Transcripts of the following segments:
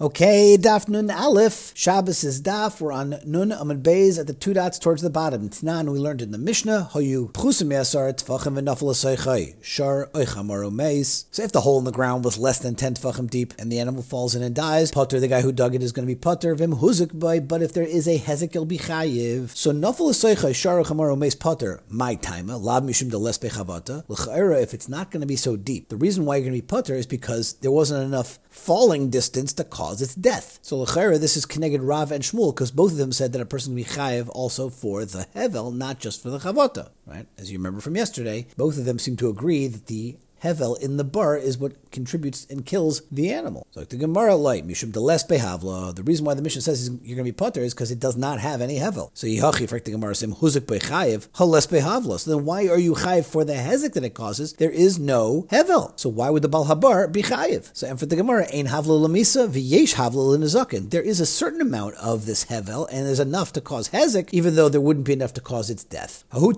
Okay, Daf Nun Aleph. Shabbos is Daf. We're on Nun Amud Beis at the two dots towards the bottom. Tnan we learned in the Mishnah. Hoyu Pchusim Yasar Tfachim V'Nafel Asaychai. Shar Oichamaru Meis. So if the hole in the ground was less than 10 Tfachim deep and the animal falls in and dies, Potter, the guy who dug it, is going to be Potter. Vim Huzik Boy. But if there is a Hezek, it'll be Chayiv. So Nafel Asaychai. Shar Oichamaru Meis Potter. My timer. Lab Mishum de Lespe Chavata. L'chaira, if it's not going to be so deep. The reason why you're going to be Potter is because there wasn't enough falling distance to cause its death. So l'chera, this is connected Rav and Shmuel because both of them said that a person can be chayiv also for the hevel, not just for the chavota. Right? As you remember from yesterday, both of them seem to agree that the hevel in the bar is what contributes and kills the animal. So like the Gemara light, Mishum Deles Behavla. The reason why the mission says you're going to be putter is because it does not have any hevel. So Yihachi, for the Gemara, Sim Huzik Bechayev, Hales Behavla. So then why are you chayiv for the hezek that it causes? There is no hevel. So why would the Bal Habar be chayiv? So and for the Gemara, Ein Havla Lamisa, V'yesh Havla Linazakin. There is a certain amount of this hevel, and there's enough to cause hezek, even though there wouldn't be enough to cause its death. So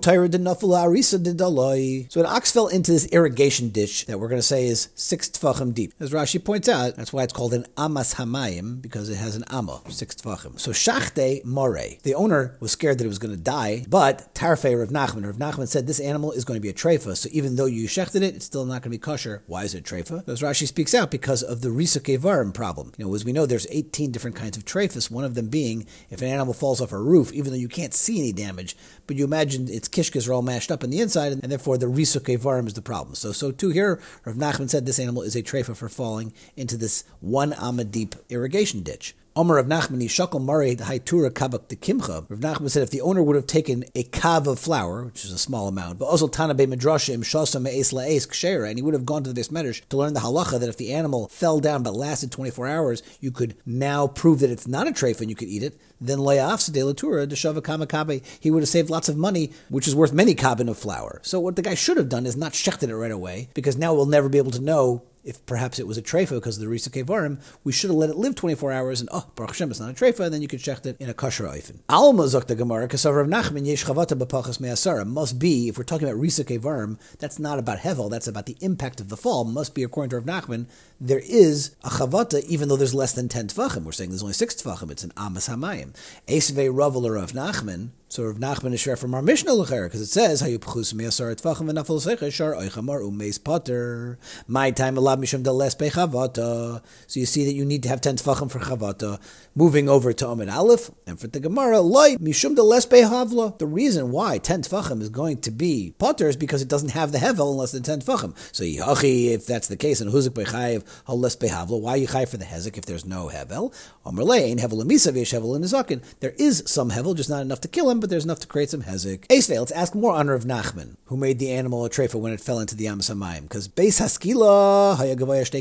an ox fell into this irrigation that we're going to say is six tfachim deep. As Rashi points out, that's why it's called an amas hamayim, because it has an amma, six tfachim. So shachte more. The owner was scared that it was going to die, but tarfe Rav Nachman. Rav Nachman said this animal is going to be a treifa, so even though you shechted it, it's still not going to be kosher. Why is it treifa? As Rashi speaks out, because of the risuk evarim problem. You know, as we know, there's 18 different kinds of treifas, one of them being if an animal falls off a roof, even though you can't see any damage, but you imagine its kishkas are all mashed up on the inside, and therefore the risuk evarim is the problem. So, so too here, Rav Nachman said this animal is a treifa for falling into this one amma deep irrigation ditch. Omer of Nachman Shakal Mari Haitura Kabak de Kimcha. Rav Nachman said if the owner would have taken a kav of flour, which is a small amount, but also Tanabe Midrashim Shasa Me'es La'es Kshera, and he would have gone to the Medrash to learn the halacha that if the animal fell down but lasted 24 hours, you could now prove that it's not a treif and you could eat it. Then Le'afs de Latura de Shava he would have saved lots of money, which is worth many kabin of flour. So what the guy should have done is not shechted it right away, because now we'll never be able to know if perhaps it was a treifa because of the risuk evarim, we should have let it live 24 hours and, oh, Baruch Hashem, it's not a treifa, and then you could shecht it in a kosher oifen. Alma zok Gemara, kasav Rav Nachman yesh chavata b'pachas me'asara, must be, if we're talking about risuk evarim, that's not about hevel, that's about the impact of the fall, must be, according to Rav Nachman, there is a chavata, even though there's less than 10 tfachim. We're saying there's only 6 tfachim, it's an amas hamayim. Esve Ravel Rav Nachman, so Rav Nachman is share from our Mishnah Lecher, because it says, Hayu pchus miyasar tvachim v'nafel secha shar oichamar umeis potter. My time alab mishum deles bechavata. So you see that you need to have 10 tvachim for chavata. Moving over to Amid Aleph, and for the Gemara, loy mishum deles behavla. The reason why 10 tvachim is going to be potter is because it doesn't have the hevel unless than 10 tvachim. So yihachi, if that's the case, and huzik bechayev hales behavla, why you chay for the hezek if there's no hevel? Amr lein hevel emisav yesh hevel in the There is some hevel, just not enough to kill him, but there's enough to create some hezek. Esvei, let's ask more honor of Nachman, who made the animal a trefa when it fell into the amas hamayim. Because Beis Haskila,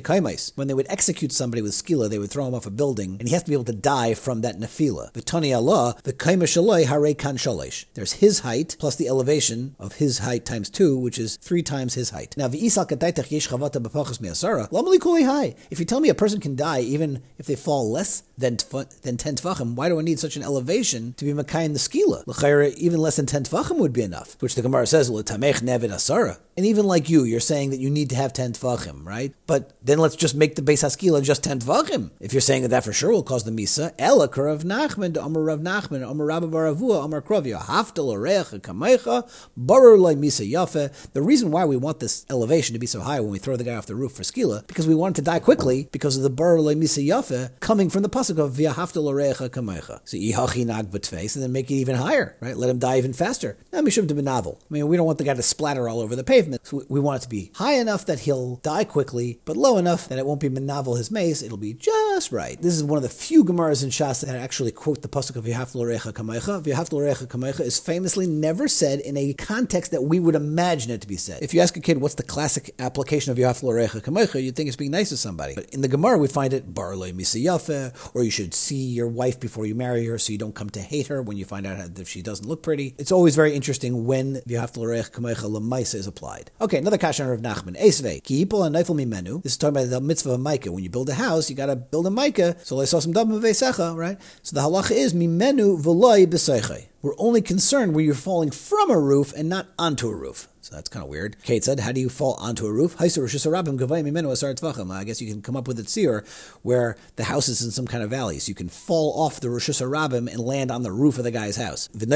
kaimais. When they would execute somebody with skila, they would throw him off a building, and he has to be able to die from that nefila. The Tani Allah, the kaima hare kan shalish. There's his height plus the elevation of his height times two, which is three times his height. Now. If you tell me a person can die even if they fall less than, than 10 tfachim, why do I need such an elevation to be makai in the skila? even less than 10 tvachim would be enough, which the Gemara says, L'tamech nevid asara. And even like you, you're saying that you need to have 10 tvachim, right? But then let's just make the Beis Haskila just 10 tvachim. If you're saying that that for sure will cause the Misa, Ela Rav Nachman, Amar Rav Nachman, Amar Rabba Baravua, Amar Krovia, Haftal Orecha Kamecha, Barar Lai Misa Yafe. The reason why we want this elevation to be so high when we throw the guy off the roof for Skila, because we want him to die quickly because of the Barar Lai Misa Yafe coming from the Pasuk of Via Haftal Orecha Kamecha. So Yihachi Nag Batface, and then make it even higher, right? Let him die even faster. Now, Mishum to be novel. I mean, we don't want the guy to splatter all over the pavement. So we want it to be high enough that he'll die quickly, but low enough that it won't be menavel his mace. It'll be just right. This is one of the few Gemaras in Shas that actually quote the pasuk of V'haftal Orecha Kamecha. V'haftal Orecha Kamecha is famously never said in a context that we would imagine it to be said. If you ask a kid what's the classic application of V'haftal Orecha Kamecha, you'd think it's being nice to somebody. But in the Gemara, we find it Barle Misayafe, or you should see your wife before you marry her so you don't come to hate her when you find out that if she doesn't look pretty. It's always very interesting when V'haftal Orecha Kamecha Lamaisa is applied. Okay, another kashan of Nachman. Esve, ki yipol neifel mimenu. This is talking about the mitzvah of maakeh. When you build a house, you got to build a maakeh. So I saw some dam right? So the halacha is mimenu v'loy b'seichai. We're only concerned where you're falling from a roof and not onto a roof. So that's kind of weird. Kate said, How do you fall onto a roof? I guess you can come up with a tzir where the house is in some kind of valley. So you can fall off the reshus harabim and land on the roof of the guy's house. You'd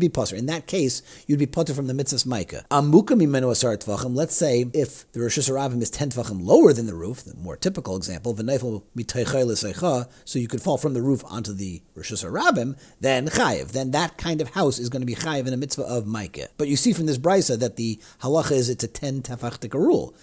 be potter. In that case, you'd be potter from the mitzvah maakeh. Let's say if the reshus harabim is 10 tvachim lower than the roof, the more typical example, so you could fall from the roof onto the reshus harabim, then chayiv. Then that kind of house is going to be chayiv in a mitzvah of maakeh. But you see from this brisa that the halacha is it's a ten tefachtika rule.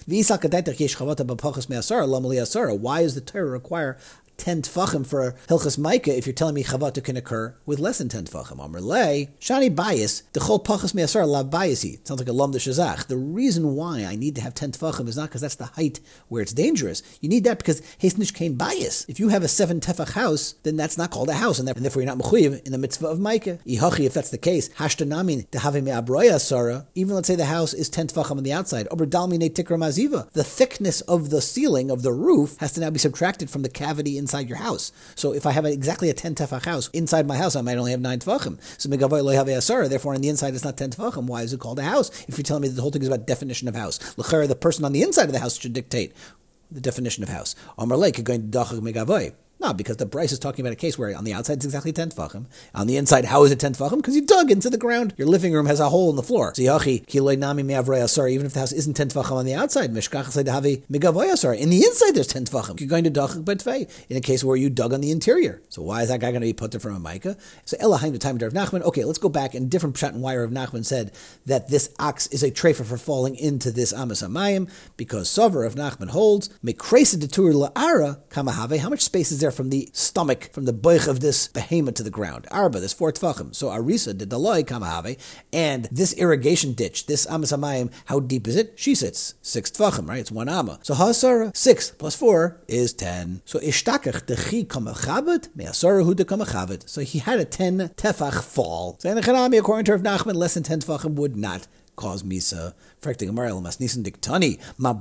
Why does the Torah require 10 tfachim for Hilchas maakeh if you're telling me Chavata can occur with less than 10 tfachim. Amr lay, Shani bias, the chol pachas me'asar la biasi. Sounds like a lam de shazach. The reason why I need to have 10 tfachim is not because that's the height where it's dangerous. You need that because Hasnish came bias. If you have a 7 tefach house, then that's not called a house, and therefore you're not mechuyev in the mitzvah of maakeh. Ihachi, if that's the case, hashtanamin tehave me'abroya sara, even let's say the house is 10 tfachim on the outside, ober dalmine tikra maziva. The thickness of the ceiling of the roof has to now be subtracted from the cavity in inside your house. So if I have exactly a 10 tefach house inside my house, I might only have 9 tefachim. So therefore on the inside it's not 10 tefachim. Why is it called a house? If you're telling me that the whole thing is about definition of house. The person on the inside of the house should dictate the definition of house. Omar going to. No, because the Bryce is talking about a case where on the outside it's exactly 10 tefachim. On the inside, how is it 10 tefachim? Because you dug into the ground. Your living room has a hole in the floor. So sorry, even if the house isn't 10 tefachim on the outside, sorry, in the inside there's 10 tefachim. You're going to dachak betvei in a case where you dug on the interior. So why is that guy going to be put there from a maakeh? So Elahaim the time of Nachman. Okay, let's go back and different pshat and wire of Nachman said that this ox is a trefer for falling into this Amas Amayim because Sover of Nachman holds Mekresa detur la'ara kamahave. How much space is there? From the stomach, from the boich of this behemoth to the ground. Arba, there's four tfachim. So Arisa did the loy kamahave, and this irrigation ditch, this amasamayim, how deep is it? She sits six tfachim, right? It's one ama. So hasara, six plus four is ten. So ishtakach dechi kamachabit, me'asara hu de kamachabit. So he had a ten tefach fall. So in the Chanami, according to Rav Nachman, less than ten tfachim would not cause misa. Diktani Ma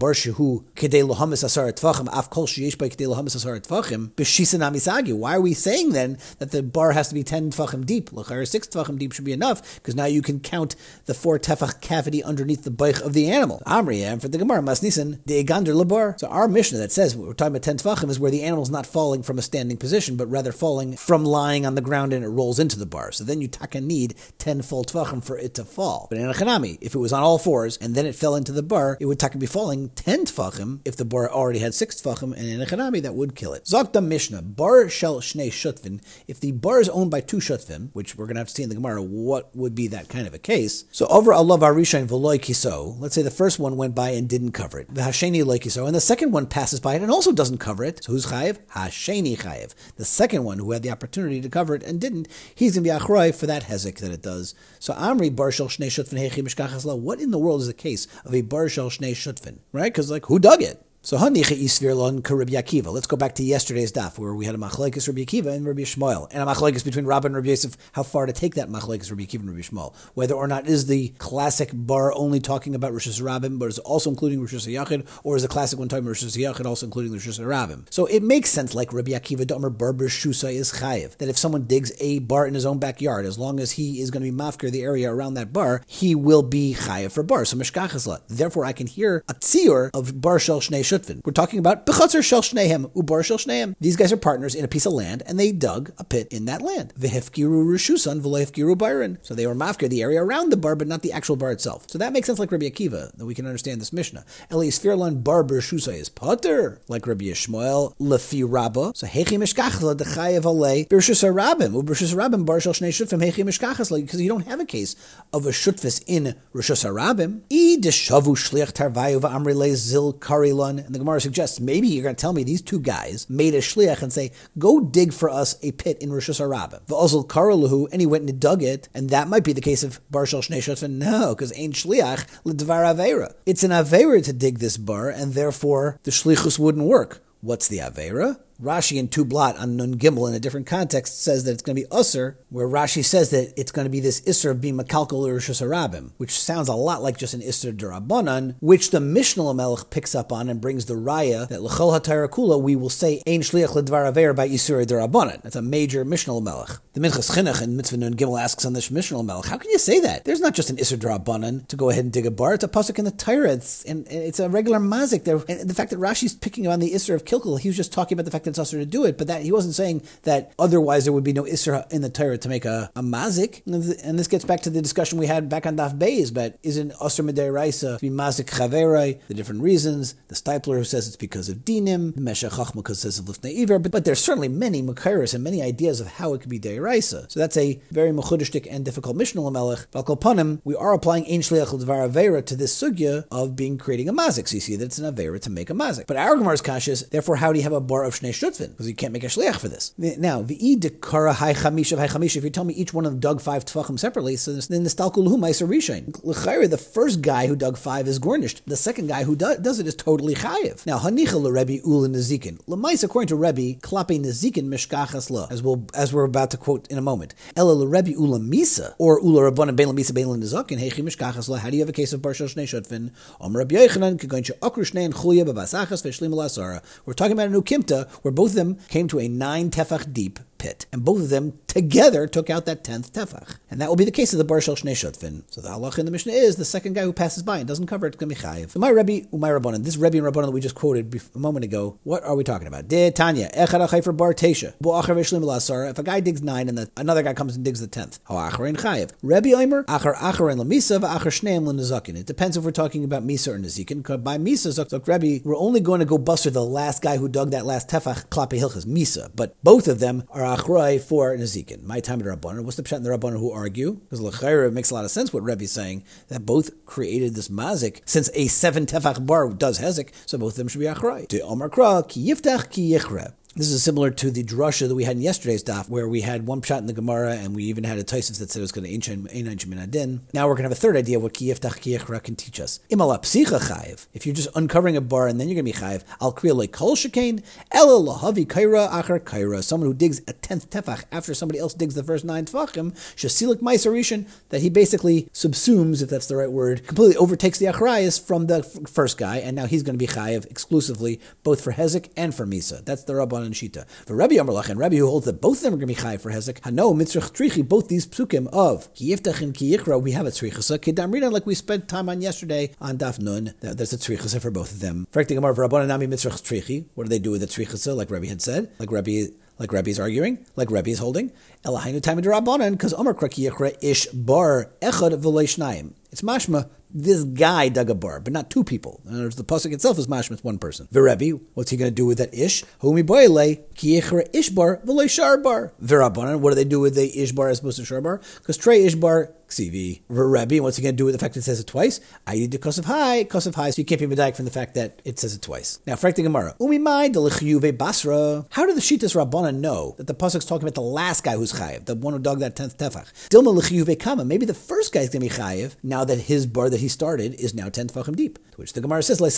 Af Kol By. Why are we saying then that the bar has to be ten Tvachim deep? Lachar six Tvachim deep should be enough because now you can count the four Tefach cavity underneath the bike of the animal. Amri and for the Gemara Mas Nisan De Egander Labar. So our Mishnah that says we're talking about ten Tvachim is where the animal's not falling from a standing position but rather falling from lying on the ground and it rolls into the bar. So then you taka need ten full Tvachim for it to fall. But in a if it was on all fours and then it fell into the bar, it would be falling 10 tfachim if the bar already had 6 tfachim, and in a chanami that would kill it. Zokta Mishnah, bar shel shnei shutvin, if the bar is owned by two shutvim, which we're going to have to see in the Gemara what would be that kind of a case. So over Allah Varishain Veloy Kiso, let's say the first one went by and didn't cover it. The Hasheni Kiso, and the second one passes by it and also doesn't cover it. So who's chayiv? Hasheni chayiv. The second one who had the opportunity to cover it and didn't, he's going to be achroy for that hezek that it does. So Amri bar shel shnei shutvin hechi mishkachas What in the world is the case of a bar shel shnei shutvin, right? Because like who dug it? So Hanicha Isvirlon Karib Yakiva. Let's go back to yesterday's daf where we had a machlekes Rabbi Akiva and Rabbi Yishmael, and a machlekes between Rabbi and Rabbi Yosef. How far to take that machlekes Rabbi Akiva and Rabbi Yishmael? Whether or not is the classic bar only talking about Rosh Hashanah, but is also including Rosh Hashanah, or is the classic one talking about Rosh Hashanah also including Rosh Hashanah? So it makes sense, like Rabbi Akiva Domer Barber Shusa is chayiv, that if someone digs a bar in his own backyard, as long as he is going to be mafkir the area around that bar, he will be chayiv for bar. So mishkachasla. Therefore, I can hear a tziur of bar shel shnei shutvin. We're talking about Bechotzer Shel Shnehem, Ubar Shel Shnehem. These guys are partners in a piece of land, and they dug a pit in that land. Vehefkiru Rishusan, V'lehefkiru Byron. So they were mafka the area around the bar, but not the actual bar itself. So that makes sense like Rabbi Akiva, that we can understand this Mishnah. Elias Firlan bar Bershusa is potter, like Rabbi Yishmael, Lefi Rabba. So Hechi Mishkachla, the Chayev Ale, Bershusa Rabbim, Ubershusa Rabbim, Bar Shel Shnei Shutfim, Hechi Mishkachas, because you don't have a case of a Shutfis in Rishus Rabbim. I Deshavu Shliach Tarvayu V'amrile Zil Karilon. And the Gemara suggests maybe you're going to tell me these two guys made a shliach and say, go dig for us a pit in reshus harabim. V'ozil karalahu, and he went and dug it, and that might be the case of Bar Shel Shnei Shotfin. No, because ain't shliach l'dvar avera. It's an avera to dig this bar, and therefore the shlichus wouldn't work. What's the avera? Rashi in Tublat on Nun Gimel in a different context says that it's going to be Usr, where Rashi says that it's going to be this Isser of being Makalkal or Rabim, which sounds a lot like just an Isser Durabanan, which the Mishnah Melech picks up on and brings the Raya that L'chol HaTayra Kula we will say Ein Shliach Ledvar Aver by Isur Durabanan. That's a major Mishnah Melech. The Minchas Chinuch in Mitzvah Nun Gimel asks on this Mishnah Melech, how can you say that? There's not just an Isser Durabanan to go ahead and dig a bar. It's a pasuk in the Torah. And, it's a regular mazik there. And the fact that Rashi's picking on the Isser of Kilkul, he was just talking about the fact that it's usher to do it, but that he wasn't saying that otherwise there would be no isra in the Torah to make a, a mazik. And this gets back to the discussion we had back on Daf Beis, but isn't usher midei raisa to be mazik chaverai? The different reasons. The Steipler who says it's because of dinim. Meshech Chachma says of lifnei iver. But, but there's certainly many makairis and many ideas of how it could be deiraisa. So that's a very mechudishtik and difficult Mishnah Lamelech. Valkol we are applying ein shliach avera to this sugya of being creating a mazik. So you see that it's an avera to make a mazik. But our Gemara's kashas, therefore, how do you have a bar of shnei shutvin? Because you can't make a shliach for this. Now, the dekara hai chamisha hai chamisha. If you tell me each one of them dug five tefachim separately, so then the stalkuluhu ma'aser rishain. L'chayre, the first guy who dug five is gornished. The second guy who do, does it is totally chayiv. Now, hanicha l'Rebbe ul nezikin. L'mais, according to Rebbe, klape nezikin mishkachas la, as we'll as we're about to quote in a moment. Ela l'Rebbe ula misa or ula rabbanan bein misa bein nezakin heichi mishkachas la. How do you have a case of barshal shnei shutvin? Omer Rabbi Yochanan kigoin she'okru shnei and chulya b'basachas v'shlim We're talking about a new kimta where both of them came to a nine tefach deep pit, and both of them together took out that tenth tefach. And that will be the case of the Barshal Shnei Shotvin. So the halach in the Mishnah is the second guy who passes by and doesn't cover it, going to be chayiv. My Rebbe, my Rabbanan, this Rebbe and Rabbanan that we just quoted a moment ago, what are we talking about? De Tanya, Echad Bar Tesha, If a guy digs nine and the, another guy comes and digs the tenth, Ha'acharin chayiv. Rebbe Omer, Achar Acharin Lamisa, V'achar Shneim L'Nezakin. It depends if we're talking about Misa or Nezikin. By Misa, Zok Rebbe, we're only going to go buster the last guy who dug that last tefach, Klape Hilchas, Misa. But both of them are Achrai for Nezikin. My time at Rabbanon. What's the pshat in the Rabbanon who argue? Because L'chaira makes a lot of sense what Rebbe's saying, that both created this mazik, since a seven tefach bar does hezek, so both of them should be achrai. De Omar ki yiftach ki yichre. This is similar to the drasha that we had in yesterday's daf, where we had one shot in the Gemara, and we even had a Taisus that said it was going to ancient adin. Now we're going to have a third idea of what kiyiftach kiyechra can teach us. If you're just uncovering a bar and then you're going to be chayiv, al kriya kol shekain, ela lahavi kaira achar kaira. Someone who digs a tenth tefach after somebody else digs the first nine tefachim, shasilik maisarishan, that he basically subsumes, if that's the right word, completely overtakes the achrayas from the first guy, and now he's going to be chayiv exclusively, both for hezek and for misa. That's the rabban and Shita. For Rabbi Amalach and Rabbi who holds that both of them are going to be chai for Hezek, Hano, Mitzrach Trichi, both these psukim of Kiyiftach and Kiyikra, we have a Tzrichasa. Kedamrina, like we spent time on yesterday on Daf Nun, there's a Tzrichasa for both of them. Frekting Amar Rabbananami Mitzrach Trichi, what do they do with the Tzrichasa, like Rabbi had said? Like Rabbi like Rebbe is arguing, like Rebbe is holding. Elahainu time Rabbanan, because Omar Krakiyachra ish bar echad v'leishnaim. It's mashma this guy dug a bar, but not two people. In other words, the pasuk itself is mashma, one person. V'Rebbe, what's he going to do with that ish? Humi boile kiyechra ishbar v'le sharbar. V'Rabbanan, what do they do with the ishbar as opposed to sharbar? Because trey ishbar ksivi. V'Rebbe, what's he going to do with the fact that it says it twice? I need the of high, of high. So you can't be medayik from the fact that it says it twice. Now, frak the Gemara. Umi mai basra. How do the shitas Rabbanan know that the pasuk's talking about the last guy who's chayiv, the one who dug that tenth tefach? Dilma l'chiyuve kama. Maybe the first guy's going to be chayiv now that his bar that he started is now 10 tefachim deep. To which the Gemara says, The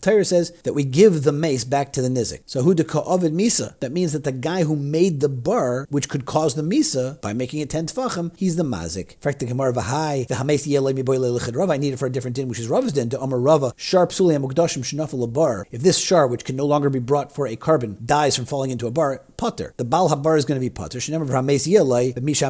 Torah says that we give the mace back to the nizik. So who de ka'ovid misa? That means that the guy who made the bar, which could cause the misa, by making it 10 tefachim, he's the mazik. In fact, the Gemara v'hai, the hames yelei miboy lelichid Rav, I need it for a different din, which is Rav's din, to Amar Rava, sharp suli amukdashim shenafel bar. If this shar, which can no longer be brought for a korban, dies from falling into a bar, putter. The Baal Habar is going to be putter. Shenemar v'hames yelei, but misha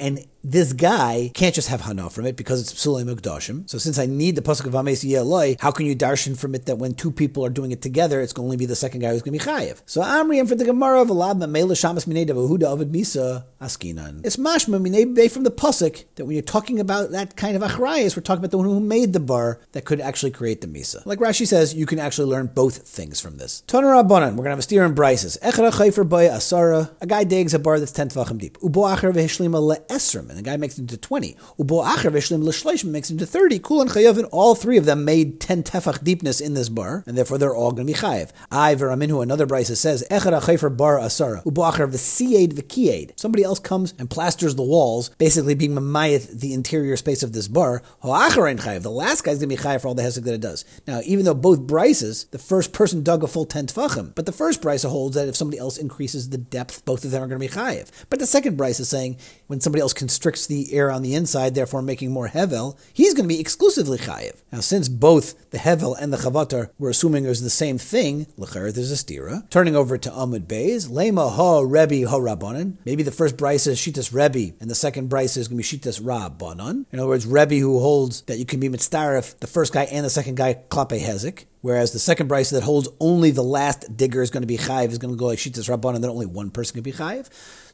and this guy can't just have hana from it because it's psulei mukdashim. So since I need the pasuk of Ames Yeloi, how can you darshan from it that when two people are doing it together, it's going to only be the second guy who's going to be chayiv? So Amri for the Gemara of Alab Mele Shamas Minei Devahuda Avid Misa Askinan. It's mashma Minei from the pasuk that when you're talking about that kind of achrayas, we're talking about the one who made the bar that could actually create the Misa. Like Rashi says, you can actually learn both things from this. Toner Rabbanan, we're going to have a steer in Bryces. Echad for boy asara. A guy digs a bar that's ten tvachim deep. Ubo acher v'hishlima le'esrim, and the guy makes it into twenty. Ubo acher v'hishlim le'shleishim makes it into thirty. Kulan chayavin. All three of them made ten tefach deepness in this bar, and therefore they're all going to be chayiv. I v'raminhu. Another brisa says echad achayfer bar asara. Ubo acher v'sied v'kied. Somebody else comes and plasters the walls, basically being mamayeth the interior space of this bar. Ho'acher chayiv. The last guy's going to be chayiv for all the hesek that it does. Now, even though both brises, the first person dug a full ten tefachim, but the first brisa holds that if somebody else increases the depth, both of them are going to be chayiv. But the second brisa is saying when somebody else constricts the air on the inside, therefore making more hevel, he's going to be exclusively chayiv. Now, since both the hevel and the chavatar we're assuming was the same thing, l'cher there's a stira. Turning over to Amud Beis, lema ha Rebbe ha Rabbanan. Maybe the first Bryce is shitas Rebbe, and the second Bryce is going to be shitas Rabbanan. In other words, Rebbe who holds that you can be mitzdarif the first guy and the second guy klape hezik. Whereas the second brisa that holds only the last digger is going to be chayiv is going to go like shitas rabban, and then only one person can be chayiv.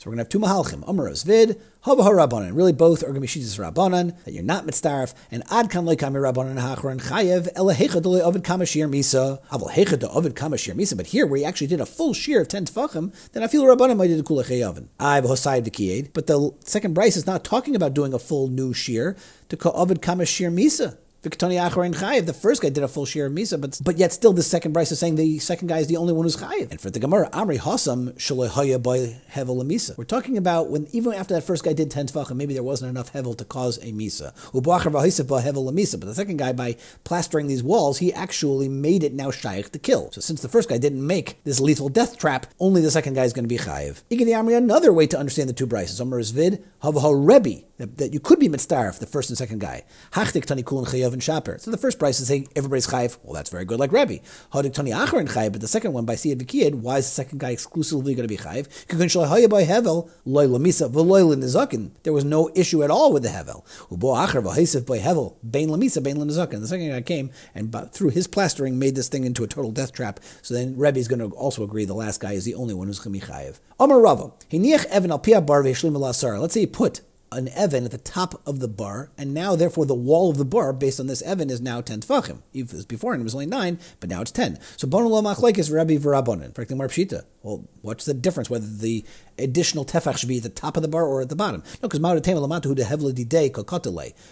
We're going to have two mahalchim, Amaros vid, hava rabbanon. Really, both are going to be shitas rabbanon that you're not mitzdarif, and ad kan leikami rabbanon hachron chayiv elahecha dole ovid kamashir misa aval hecha de ovid kamashir misa. But here, where he actually did a full shear of ten tefachim, then I feel rabbanon might do the kula chayavin. I've hosayid the But the second Bryce is not talking about doing a full new shear to ka ovid kamashir misa. The first guy did a full share of Misa, but but yet still the second Bryce is saying the second guy is the only one who's Chayiv. And for the Gemara, Amri Hasam Shalahaya by Hevel Misa. We're talking about when even after that first guy did 10 Tvachim, maybe there wasn't enough Hevel to cause a Misa. Hevel But the second guy, by plastering these walls, he actually made it now Shaykh to kill. So since the first guy didn't make this lethal death trap, only the second guy is going to be Chayiv. Amri, another way to understand the two Bryces. Amr is Vid, Havaha Rebbe, that, that you could be mitzdarif, the first and second guy. Hachdik tani kulin chayav and shaper. So the first price is saying everybody's chayav. Well, that's very good, like Rebbe. Hadik tani acher and chayav, but the second one by siyad v'kiyad, why is the second guy exclusively going to be chayav? Kikun shalahaya by hevel loy lamisa v'loy nizakin. There was no issue at all with the hevel. Ubo acher v'haisif by hevel bein lamisa bein nizakin. The second guy came and through his plastering made this thing into a total death trap. So then Rebbe is going to also agree the last guy is the only one who's going to be chayav. Amar Rava, hiniach evan al pia bar v'yishlim Let's say he put an Evan at the top of the bar, and now therefore the wall of the bar, based on this Evan, is now 10 tefachim. If it was before and it was only 9, but now it's 10. So Bono lo machlekes Rabbi v'Rabbanon. Frankly, Mar Pshita. Well, what's the difference whether the additional tefach should be at the top of the bar or at the bottom? No, because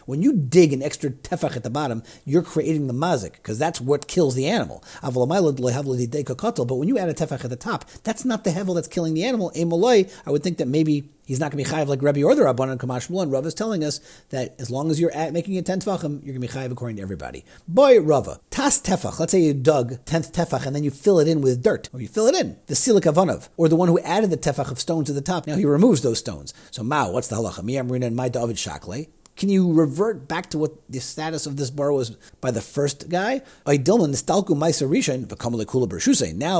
when you dig an extra tefach at the bottom, you're creating the mazik, because that's what kills the animal. But when you add a tefach at the top, that's not the hevel that's killing the animal. I would think that maybe he's not going to be chayiv like Rabbi or the Rabbanon Kamash and Rav is telling us that as long as you're at making it ten tefachim, you're going to be chayiv according to everybody. Boy, Rava, tas tefach. Let's say you dug tenth tefach and then you fill it in with dirt, or you fill it in the silik avanav, or the one who added the tefach of stones to the top. Now he removes those stones. So Mao, what's the halacha? Mi amrina and my David shakle. Can you revert back to what the status of this bar was by the first guy? Now,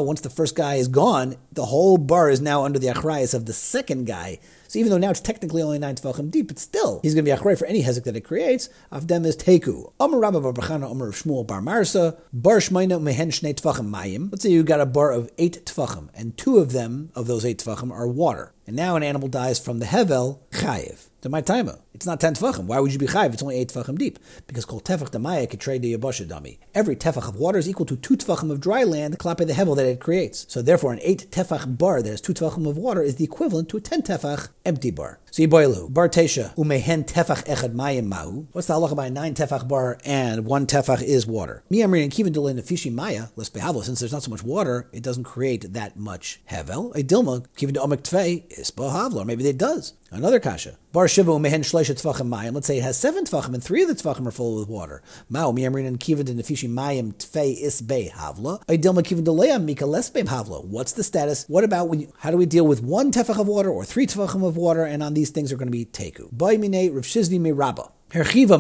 once the first guy is gone, the whole bar is now under the achrayas of the second guy. So even though now it's technically only nine tefachim deep, but still he's going to be achrei for any hezek that it creates. Avdem is teku. Amar Rabba Bar Bachana Shmuel Bar Marsa Bar Shmeina Mehen Shnei Tefachim Mayim. Let's say you got a bar of eight tefachim, and two of them of those eight tefachim are water. And now an animal dies from the hevel chayiv. To my timer, it's not ten tefachim. Why would you be chayiv? It's only eight tefachim deep. Because kol tefach demaya could trade the yabasha dummy. Every tefach of water is equal to two tefachim of dry land, klape the hevel that it creates. So therefore, an eight tefach bar that has two tefachim of water is the equivalent to a ten tefach empty bar. So yiboilu bar tesha umehen tefach echad mayim. What's the halacha by nine tefach bar and one tefach is water? Mi amrin kivin delay nefishi maya let's Since there's not so much water, it doesn't create that much hevel. A dilma kivin de omek tvei is or Maybe it does. Another kasha. Bar shiva umehen shleisha tefachim mayim. Let's say it has seven tefachim and three of the tefachim are full with water. Mao mi amrin and kivin de nefishi mayim tvei is behavla. A dilma kivin delay mika less havla. What's the status? What about when? You, how do we deal with one tefach of water or three tefachim of water? And on these things are going to be teku.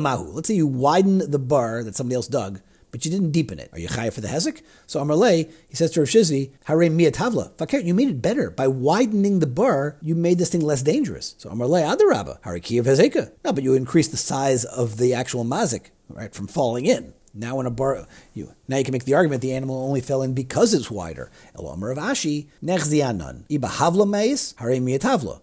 Mahu. Let's say you widen the bar that somebody else dug, but you didn't deepen it. Are you chayav for the hezek? So Amarle, he says to Rav Shizvi, Hare miyatavla. Fakir, you made it better. By widening the bar, you made this thing less dangerous. So Amarle, adarabba. Hare kiyav hezeka. No, but you increased the size of the actual mazik, right, from falling in. Now, in a bar, you now you can make the argument the animal only fell in because it's wider. Elomer of Ashi nechzianan iba havla meis hare miyatavla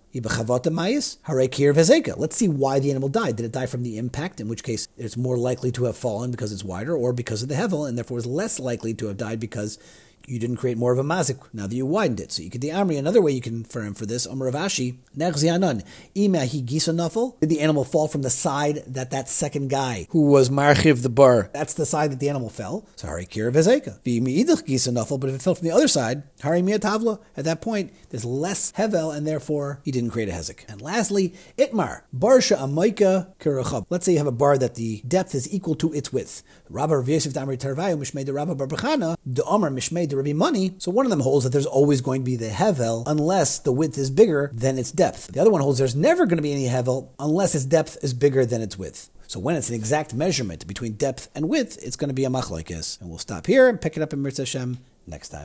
Let's see why the animal died. Did it die from the impact, in which case it's more likely to have fallen because it's wider, or because of the hevel, and therefore is less likely to have died because you didn't create more of a mazik now that you widened it. So you could the amri. Another way you can confirm for this, Amar Rav Ashi, Nechzianan, Ima hi gisa nafel. Did the animal fall from the side that that second guy who was marchiv the bar? That's the side that the animal fell. So hari kir vezeka. V'imiidach gisa nafel. But if it fell from the other side, hari tavla. At that point, there's less hevel, and therefore he didn't create a hezek. And lastly, itmar barsha amaika kirachab. Let's say you have a bar that the depth is equal to its width. Rabbi Rav Yosef Damri Tarvayu Mishmei the Rabbi Barbachana the Omer Mishmei the Rabbi Money. So one of them holds that there's always going to be the hevel unless the width is bigger than its depth. The other one holds there's never going to be any hevel unless its depth is bigger than its width. So when it's an exact measurement between depth and width, it's going to be a machlokes. And we'll stop here and pick it up in Mirza Hashem next time.